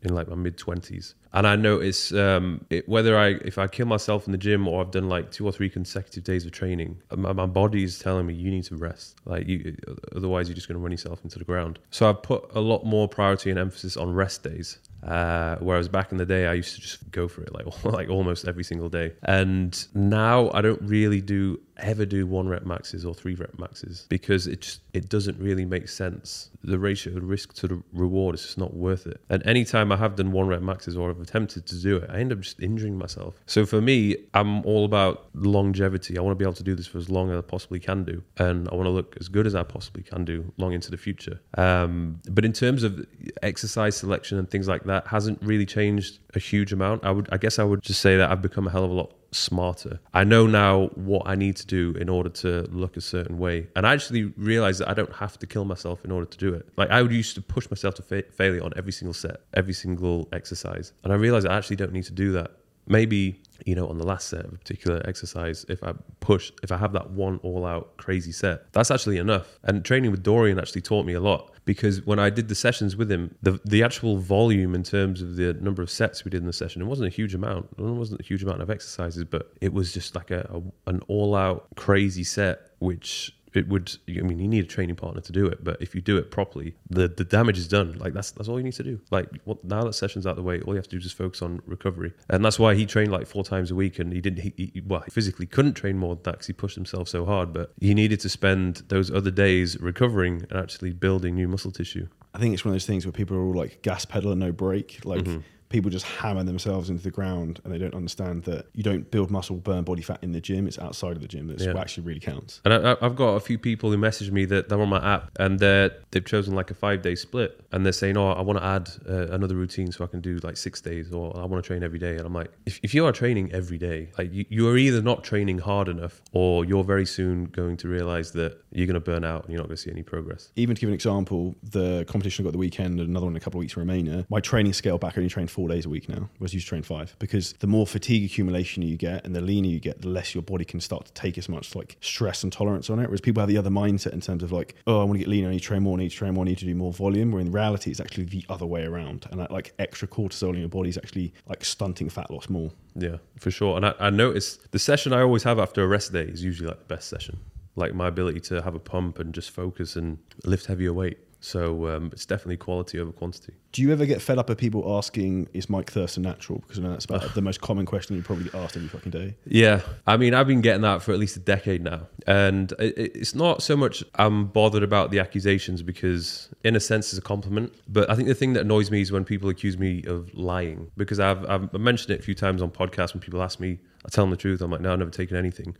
in like my mid 20s. And I notice um, it, whether I if I kill myself in the gym or I've done like two or three consecutive days of training, my, my body is telling me you need to rest. Like you, otherwise you're just going to run yourself into the ground. So I've put a lot more priority and emphasis on rest days. Uh, whereas back in the day, I used to just go for it like [laughs] like almost every single day. And now I don't really do ever do one rep maxes or three rep maxes because it just it doesn't really make sense. The ratio of risk to the reward is just not worth it. And anytime I have done one rep maxes or I've attempted to do it, I end up just injuring myself. So for me, I'm all about longevity. I want to be able to do this for as long as I possibly can do, and I want to look as good as I possibly can do long into the future. Um, but in terms of exercise selection and things like that, hasn't really changed a huge amount. I would, I guess, I would just say that I've become a hell of a lot smarter. I know now what I need to do in order to look a certain way. And I actually realized that I don't have to kill myself in order to do it. Like I would used to push myself to fa- failure on every single set, every single exercise. And I realized I actually don't need to do that. Maybe, you know, on the last set of a particular exercise, if I push, if I have that one all out crazy set, that's actually enough. And training with Dorian actually taught me a lot because when I did the sessions with him, the the actual volume in terms of the number of sets we did in the session, it wasn't a huge amount. It wasn't a huge amount of exercises, but it was just like a, a an all out crazy set, which it would i mean you need a training partner to do it but if you do it properly the the damage is done. Like that's that's all you need to do. Like what, now that session's out of the way all you have to do is just focus on recovery. And that's why he trained like four times a week and he didn't he, he well he physically couldn't train more than that because he pushed himself so hard but he needed to spend those other days recovering and actually building new muscle tissue. I think it's one of those things where people are all like gas pedal and no brake. Like mm-hmm. People just hammer themselves into the ground and they don't understand that you don't build muscle, burn body fat in the gym. It's outside of the gym that's Yeah. what actually really counts. And I, I've got a few people who message me that they're on my app and they've chosen like a five day split and they're saying, Oh, I want to add uh, another routine so I can do like six days or I want to train every day. And I'm like, if, if you are training every day, like you, you are either not training hard enough or you're very soon going to realize that you're going to burn out and you're not going to see any progress. Even to give an example, the competition I got the weekend and another one in a couple of weeks in Romania, my training scale back I only trained four days a week now, whereas you used to train five. Because the more fatigue accumulation you get and the leaner you get, the less your body can start to take as much like stress and tolerance on it. Whereas people have the other mindset in terms of like, oh, I want to get leaner, I need to train more, I need to train more, I need to do more volume. Where in reality, it's actually the other way around. And that like extra cortisol in your body is actually like stunting fat loss more. Yeah, for sure. And I, I noticed the session I always have after a rest day is usually like the best session. Like my ability to have a pump and just focus and lift heavier weight. So um, it's definitely quality over quantity. Do you ever get fed up of people asking, is Mike Thurston natural? Because I know that's about the most common question you probably get asked every fucking day. Yeah, I mean, I've been getting that for at least a decade now, and it, it- it's not so much I'm bothered about the accusations because, in a sense, it's a compliment. But I think the thing that annoys me is when people accuse me of lying because I've I've mentioned it a few times on podcasts when people ask me, I tell them the truth. I'm like, no, I've never taken anything,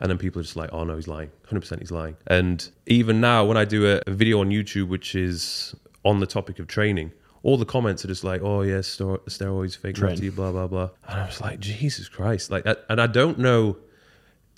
and then people are just like, oh no, he's lying, 100 percent he's lying. And even now, when I do a, a video on YouTube which is on the topic of training. All the comments are just like, "Oh yes, ster- steroids, fake Train. nutty, blah blah blah," and I was like, "Jesus Christ!" Like, I- and I don't know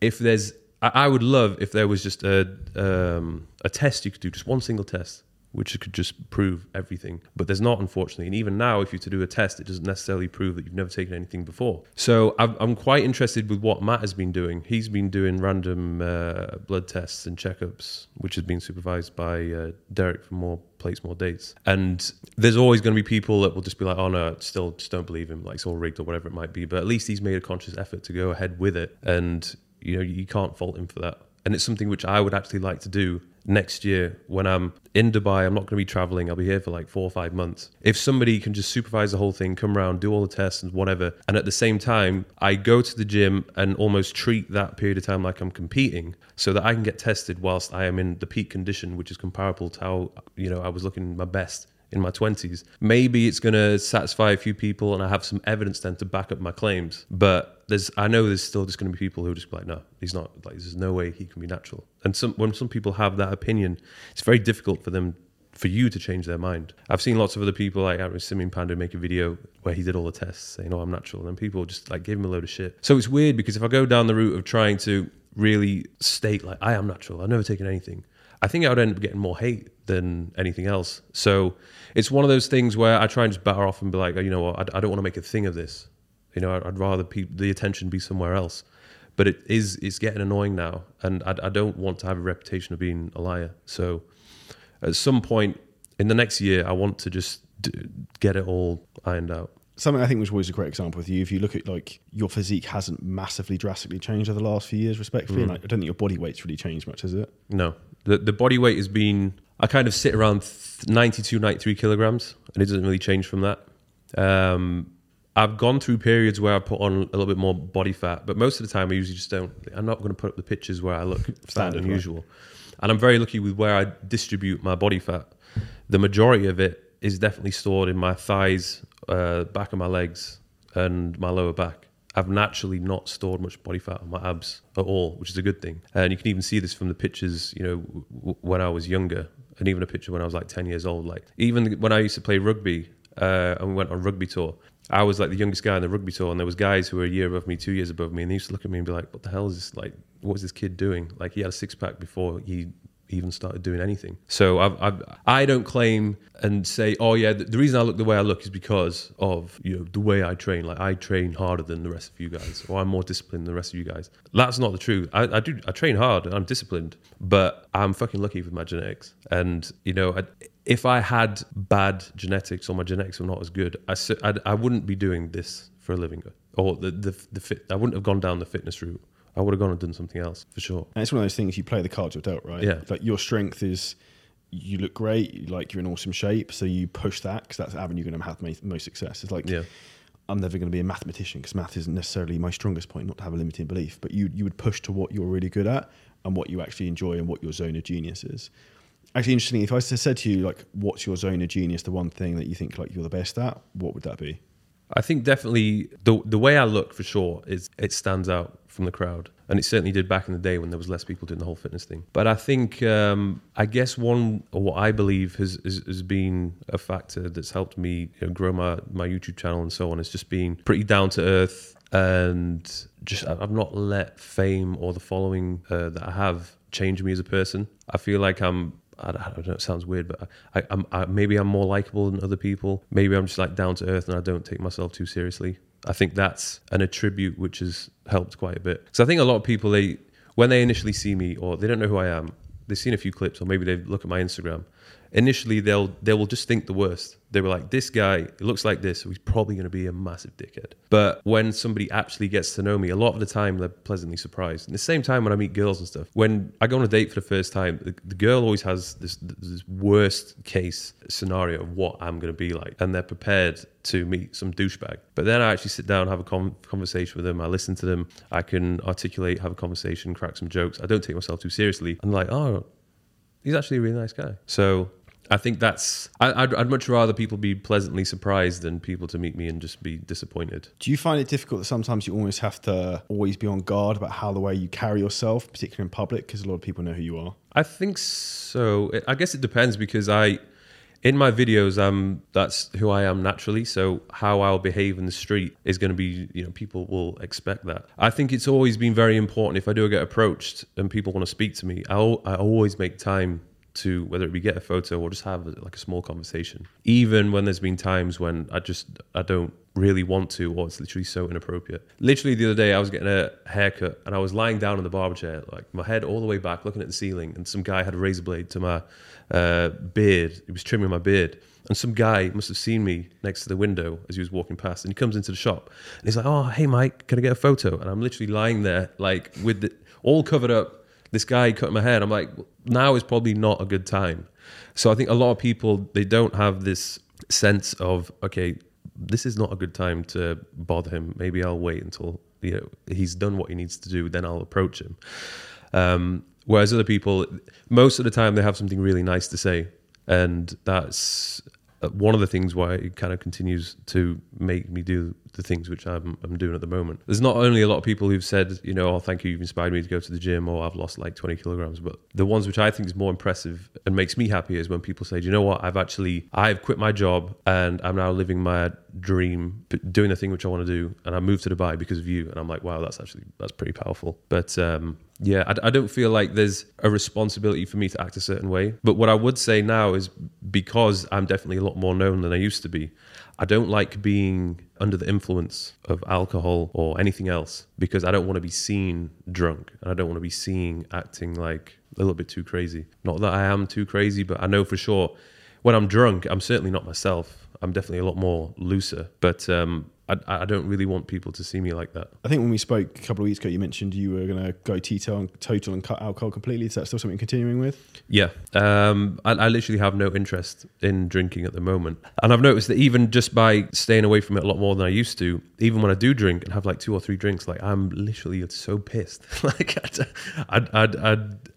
if there's I, I would love if there was just a um, a test you could do just one single test which could just prove everything. But there's not unfortunately. And even now if you to do a test it doesn't necessarily prove that you've never taken anything before. So I'm, I'm quite interested with what matt has been doing. He's been doing random uh, blood tests and checkups which has been supervised by uh, derek for more plates more dates. And there's always going to be people that will just be like oh no still just don't believe him. Like it's all rigged or whatever it might be. But at least he's made a conscious effort to go ahead with it. And you know you can't fault him for that. And it's something which i would actually like to do next year when i'm in dubai i'm not going to be traveling i'll be here for like four or five months. If somebody can just supervise the whole thing come around do all the tests and whatever and at the same time i go to the gym and almost treat that period of time like i'm competing so that i can get tested whilst i am in the peak condition which is comparable to how you know i was looking my best in my 20s. Maybe it's going to satisfy a few people and I have some evidence then to back up my claims. But there's I know there's still just going to be people who just be like, no, he's not like there's no way he can be natural. And some when some people have that opinion, it's very difficult for them for you to change their mind. I've seen lots of other people like I Simeon Panda make a video where he did all the tests saying, "Oh, I'm natural," and people just like gave him a load of shit. So it's weird because if I go down the route of trying to really state like I am natural, I've never taken anything, I think I would end up getting more hate than anything else. So it's one of those things where I try and just batter off and be like, oh, you know what, I, I don't want to make a thing of this. You know, I'd, I'd rather pe- the attention be somewhere else. But it is it's getting annoying now, and I, I don't want to have a reputation of being a liar. So at some point in the next year, I want to just d- get it all ironed out. something I think was always a great example with you. If you look at like your physique hasn't massively drastically changed over the last few years, respectfully, mm. and I, I don't think your body weight's really changed much, has it? No, the the body weight has been. I kind of sit around th- 92, 93 kilograms, and it doesn't really change from that. Um, I've gone through periods where I put on a little bit more body fat, but most of the time I usually just don't. I'm not going to put up the pictures where I look [laughs] fat Standard, than right. usual, and I'm very lucky with where I distribute my body fat. The majority of it is definitely stored in my thighs, uh, back of my legs, and my lower back. I've naturally not stored much body fat on my abs at all, which is a good thing. And you can even see this from the pictures, you know, w- when I was younger, and even a picture when I was like 10 years old. Like even when I used to play rugby uh, and we went on rugby tour, I was like the youngest guy on the rugby tour, and there was guys who were a year above me, two years above me, and they used to look at me and be like, "What the hell is this? Like, what is this kid doing? Like, he had a six pack before he even started doing anything." So I've, I've, I don't claim and say, "Oh yeah, the, reason I look the way I look is because of you know the way I train. Like, I train harder than the rest of you guys, or I'm more disciplined than the rest of you guys." That's not the truth. I, I do. I train hard and I'm disciplined, but I'm fucking lucky with my genetics, and you know. I, if I had bad genetics or my genetics were not as good, I, I'd- I wouldn't be doing this for a living. Or the, the, the fit, I wouldn't have gone down the fitness route. I would have gone and done something else for sure. And it's one of those things you play the cards you're dealt, right? Yeah. Like your strength is you look great, like you're in awesome shape, so you push that because that's the avenue you're going to have most success. It's like Yeah. I'm never going to be a mathematician because math isn't necessarily my strongest point, not to have a limiting belief, but you you would push to what you're really good at and what you actually enjoy and what your zone of genius is. Actually, interestingly, if I said to you like, "What's your zone of genius?" The one thing that you think like you're the best at, what would that be? I think definitely the the way I look for sure is it stands out from the crowd, and it certainly did back in the day when there was less people doing the whole fitness thing. But I think um, I guess one or what I believe has, has has been a factor that's helped me you know, grow my my YouTube channel and so on is just being pretty down to earth and just I- I've not let fame or the following uh, that I have change me as a person. I feel like I'm I don't I know. It sounds weird, but I, I'm I, maybe I'm more likable than other people. Maybe I'm just like down to earth and I don't take myself too seriously. I think that's an attribute which has helped quite a bit. Because I think a lot of people they when they initially see me or they don't know who I am, they've seen a few clips or maybe they look at my Instagram. Initially, they'll they will just think the worst. They were like, "This guy looks like this, so he's probably going to be a massive dickhead." But when somebody actually gets to know me, a lot of the time they're pleasantly surprised. And the same time when I meet girls and stuff, when I go on a date for the first time, the, the girl always has this, this worst case scenario of what I'm going to be like, and they're prepared to meet some douchebag. But then I actually sit down, have a con conversation with them. I listen to them. I can articulate, have a conversation, crack some jokes. I don't take myself too seriously. I'm like, oh, he's actually a really nice guy. So I think that's I, I'd, I'd much rather people be pleasantly surprised than people to meet me and just be disappointed. Do you find it difficult that sometimes you almost have to always be on guard about how the way you carry yourself, particularly in public, because a lot of people know who you are? I think so. I guess it depends because I, in my videos, um, that's who I am naturally. So how I'll behave in the street is going to be, you know, people will expect that. I think it's always been very important. If I do get approached and people want to speak to me, I'll, I always make time to whether it be get a photo or just have like a small conversation. Even when there's been times when I just I don't really want to or it's literally so inappropriate. Literally the other day I was getting a haircut and I was lying down in the barber chair, like my head all the way back looking at the ceiling and some guy had a razor blade to my uh, beard. He was trimming my beard. And some guy must have seen me next to the window as he was walking past and he comes into the shop and he's like, Oh, hey Mike, can I get a photo? And I'm literally lying there like with the all covered up this guy cutting my hair. I'm like, now is probably not a good time. So I think a lot of people they don't have this sense of okay, this is not a good time to bother him. Maybe I'll wait until you know he's done what he needs to do, then I'll approach him. Um, whereas other people, most of the time, they have something really nice to say, and that's uh, one of the things why it kind of continues to make me do the things which I'm, I'm doing at the moment. There's not only a lot of people who've said, you know, oh, thank you, you've inspired me to go to the gym, or I've lost like 20 kilograms, but the ones which I think is more impressive and makes me happy is when people say, "Do you know what, I've actually, I've quit my job and I'm now living my dream, doing the thing which I want to do, and I moved to Dubai because of you. And I'm like, wow, that's actually, that's pretty powerful. But um, yeah, I, I don't feel like there's a responsibility for me to act a certain way. But what I would say now is because I'm definitely a lot more known than I used to be, I don't like being under the influence of alcohol or anything else because I don't want to be seen drunk and I don't want to be seen acting like a little bit too crazy. Not that I am too crazy, but I know for sure when I'm drunk, I'm certainly not myself. I'm definitely a lot more looser. But um, I, I don't really want people to see me like that. I think when we spoke a couple of weeks ago, you mentioned you were going to go total and, total and cut alcohol completely. Is that still something you're continuing with? Yeah, um, I, I literally have no interest in drinking at the moment, and I've noticed that even just by staying away from it a lot more than I used to, even when I do drink and have like two or three drinks, like I'm literally so pissed. [laughs] like I, I, I,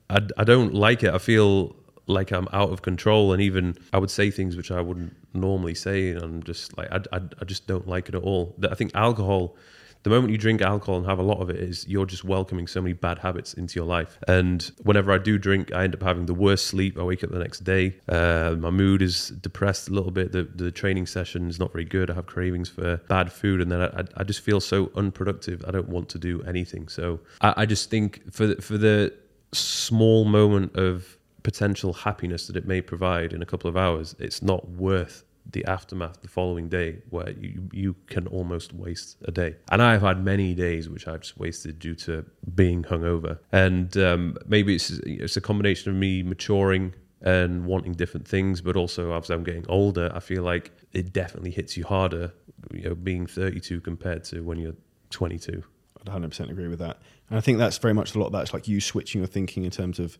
I, I don't like it. I feel like I'm out of control, and even I would say things which I wouldn't normally say, and I'm just like I, I, I just don't like it at all. I think alcohol. The moment you drink alcohol and have a lot of it is you're just welcoming so many bad habits into your life. And whenever I do drink, I end up having the worst sleep. I wake up the next day. Uh, my mood is depressed a little bit. The, the training session is not very good. I have cravings for bad food. And then I, I just feel so unproductive. I don't want to do anything. So I, I just think for the, for the small moment of potential happiness that it may provide in a couple of hours, it's not worth the aftermath the following day where you you can almost waste a day. And i've had many days which i've just wasted due to being hungover. And um, maybe it's it's a combination of me maturing and wanting different things but also as i'm getting older i feel like it definitely hits you harder you know being 32 compared to when you're 22 i'd 100% agree with that. And i think that's very much a lot that's like you switching your thinking in terms of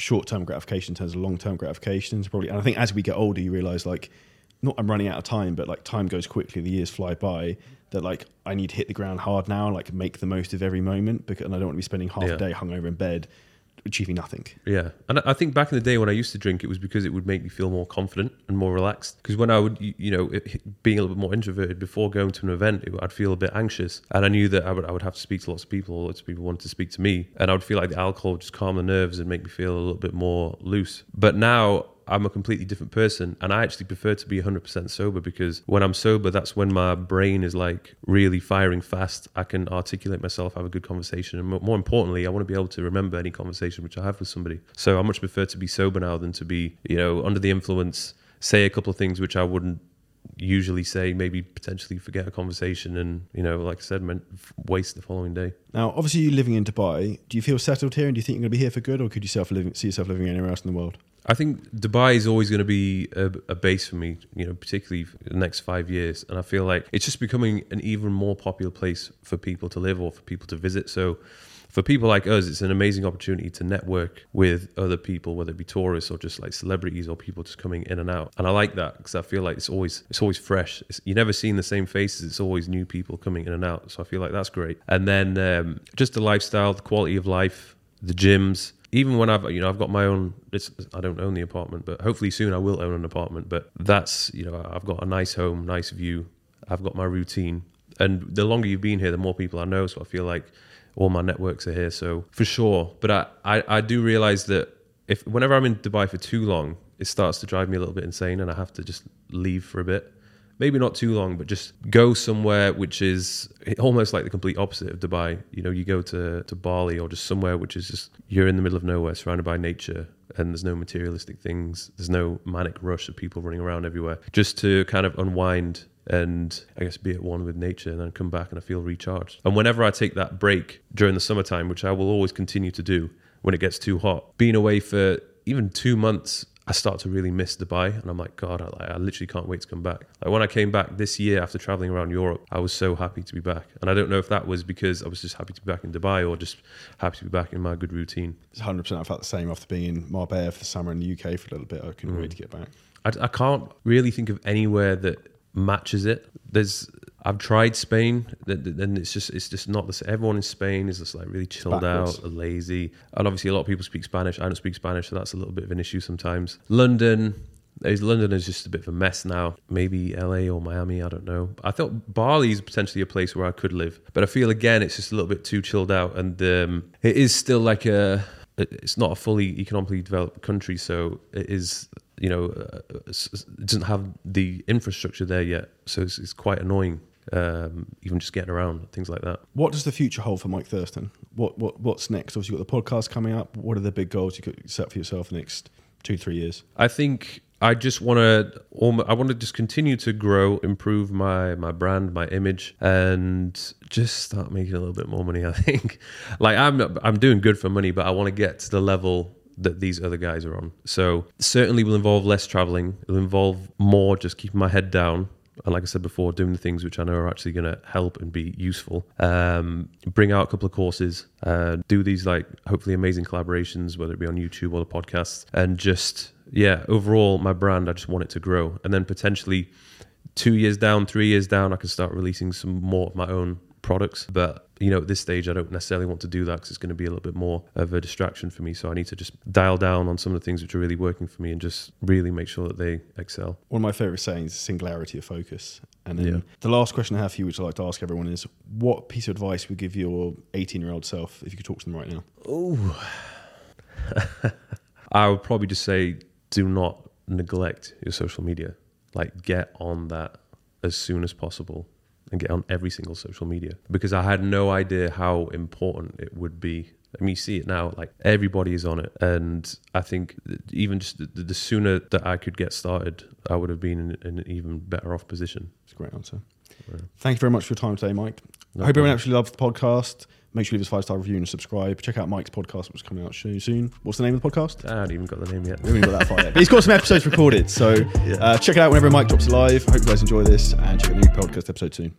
short-term gratification in terms of long-term gratifications probably and i think as we get older you realize like not i'm running out of time but like time goes quickly the years fly by that like i need to hit the ground hard now like make the most of every moment because and i don't want to be spending half Yeah. a day hungover in bed achieving nothing Yeah, and I- think back in the day when I used to drink, it was because it would make me feel more confident and more relaxed. Because when I would, you know, being a little bit more introverted before going to an event, I'd feel a bit anxious, and I knew that I would I would have to speak to lots of people, lots of people wanted to speak to me, and I would feel like the alcohol would just calm the nerves and make me feel a little bit more loose. But now. I'm a completely different person, and I actually prefer to be 100% sober because when I'm sober, that's when my brain is like really firing fast. I can articulate myself, have a good conversation, and more importantly, I want to be able to remember any conversation which I have with somebody. So I much prefer to be sober now than to be, you know, under the influence, say a couple of things which I wouldn't usually say, maybe potentially forget a conversation, and you know, like I said, meant waste the following day. now obviously you living in dubai do you feel settled here and do you think you're going to be here for good or could you see yourself living anywhere else in the world I think Dubai is always going to be a, a base for me, you know, particularly for the next five years. And I feel like it's just becoming an even more popular place for people to live or for people to visit. So for people like us, it's an amazing opportunity to network with other people, whether it be tourists or just like celebrities or people just coming in and out. And I like that because I feel like it's always it's always fresh. It's, you never seen the same faces. It's always new people coming in and out. So I feel like that's great. And then um, just the lifestyle, the quality of life, the gyms even when I've you know I've got my own it's I don't own the apartment but hopefully soon I will own an apartment but that's you know I've got a nice home nice view. I've got my routine. And the longer you've been here the more people I know so I feel like all my networks are here so for sure. But I I, I do realize that if whenever I'm in Dubai for too long it starts to drive me a little bit insane and I have to just leave for a bit maybe not too long, but just go somewhere which is almost like the complete opposite of Dubai. You know, you go to, to Bali or just somewhere which is just you're in the middle of nowhere, surrounded by nature, and there's no materialistic things. There's no manic rush of people running around everywhere. Just to kind of unwind and I guess be at one with nature and then come back and I feel recharged. And whenever I take that break during the summertime, which I will always continue to do when it gets too hot, being away for even two months I start to really miss Dubai, and I'm like, God, I, I literally can't wait to come back. Like when I came back this year after traveling around Europe, I was so happy to be back, and I don't know if that was because I was just happy to be back in Dubai or just happy to be back in my good routine. It's 100% I felt the same after being in Marbella for the summer in the UK for a little bit. I couldn't wait mm. to get back. I, I can't really think of anywhere that matches it. There's I've tried Spain, then it's just it's just not the same. Everyone in Spain is just like really chilled backwards. out, lazy, and obviously a lot of people speak Spanish. I don't speak Spanish, so that's a little bit of an issue sometimes. London. is- London is just a bit of a mess now. Maybe LA or Miami, I don't know. I thought Bali is potentially a place where I could live, but I feel again it's just a little bit too chilled out, and um, it is still like a. It's not a fully economically developed country, so it is you know, uh, s- it doesn't have the infrastructure there yet, so it's, it's quite annoying. Um, even just getting around things like that. What does the future hold for Mike Thurston? What what what's next? Obviously, you've got the podcast coming up. What are the big goals you could set for yourself the next two three years? I think I just want to. I want to just continue to grow, improve my my brand, my image, and just start making a little bit more money. [laughs] I think, like I'm I'm doing good for money, but I want to get to the level that these other guys are on. So certainly will involve less traveling. It'll involve more just keeping my head down. And like I said before, doing the things which I know are actually going to help and be useful. Um, bring out a couple of courses, uh, do these like hopefully amazing collaborations, whether it be on YouTube or the podcast, and just yeah, overall my brand, I just want it to grow, and then potentially two years down, three years down, I can start releasing some more of my own products. But you know, at this stage, I don't necessarily want to do that because it's going to be a little bit more of a distraction for me. So I need to just dial down on some of the things which are really working for me and just really make sure that they excel. One of my favorite sayings is singularity of focus. And then Yeah. the last question I have for you, which I like to ask everyone, is what piece of advice would give your 18 year old self if you could talk to them right now? Oh, [laughs] I would probably just say, do not neglect your social media. Like, get on that as soon as possible and get on every single social media because I had no idea how important it would be. I mean, you see it now, like everybody is on it. And I think even just the, the sooner that I could get started, I would have been in, in an even better off position. It's a great answer. Thank you very much for your time today, Mike. No I hope everyone actually loves the podcast. Make sure you leave us a five star review and subscribe. Check out Mike's podcast, which is coming out soon. What's the name of the podcast? I haven't even got the name yet. We haven't got that far yet. But he's got some episodes recorded. So [laughs] Yeah. uh, check it out whenever Mike drops live. I hope you guys enjoy this and check out the new podcast episode soon.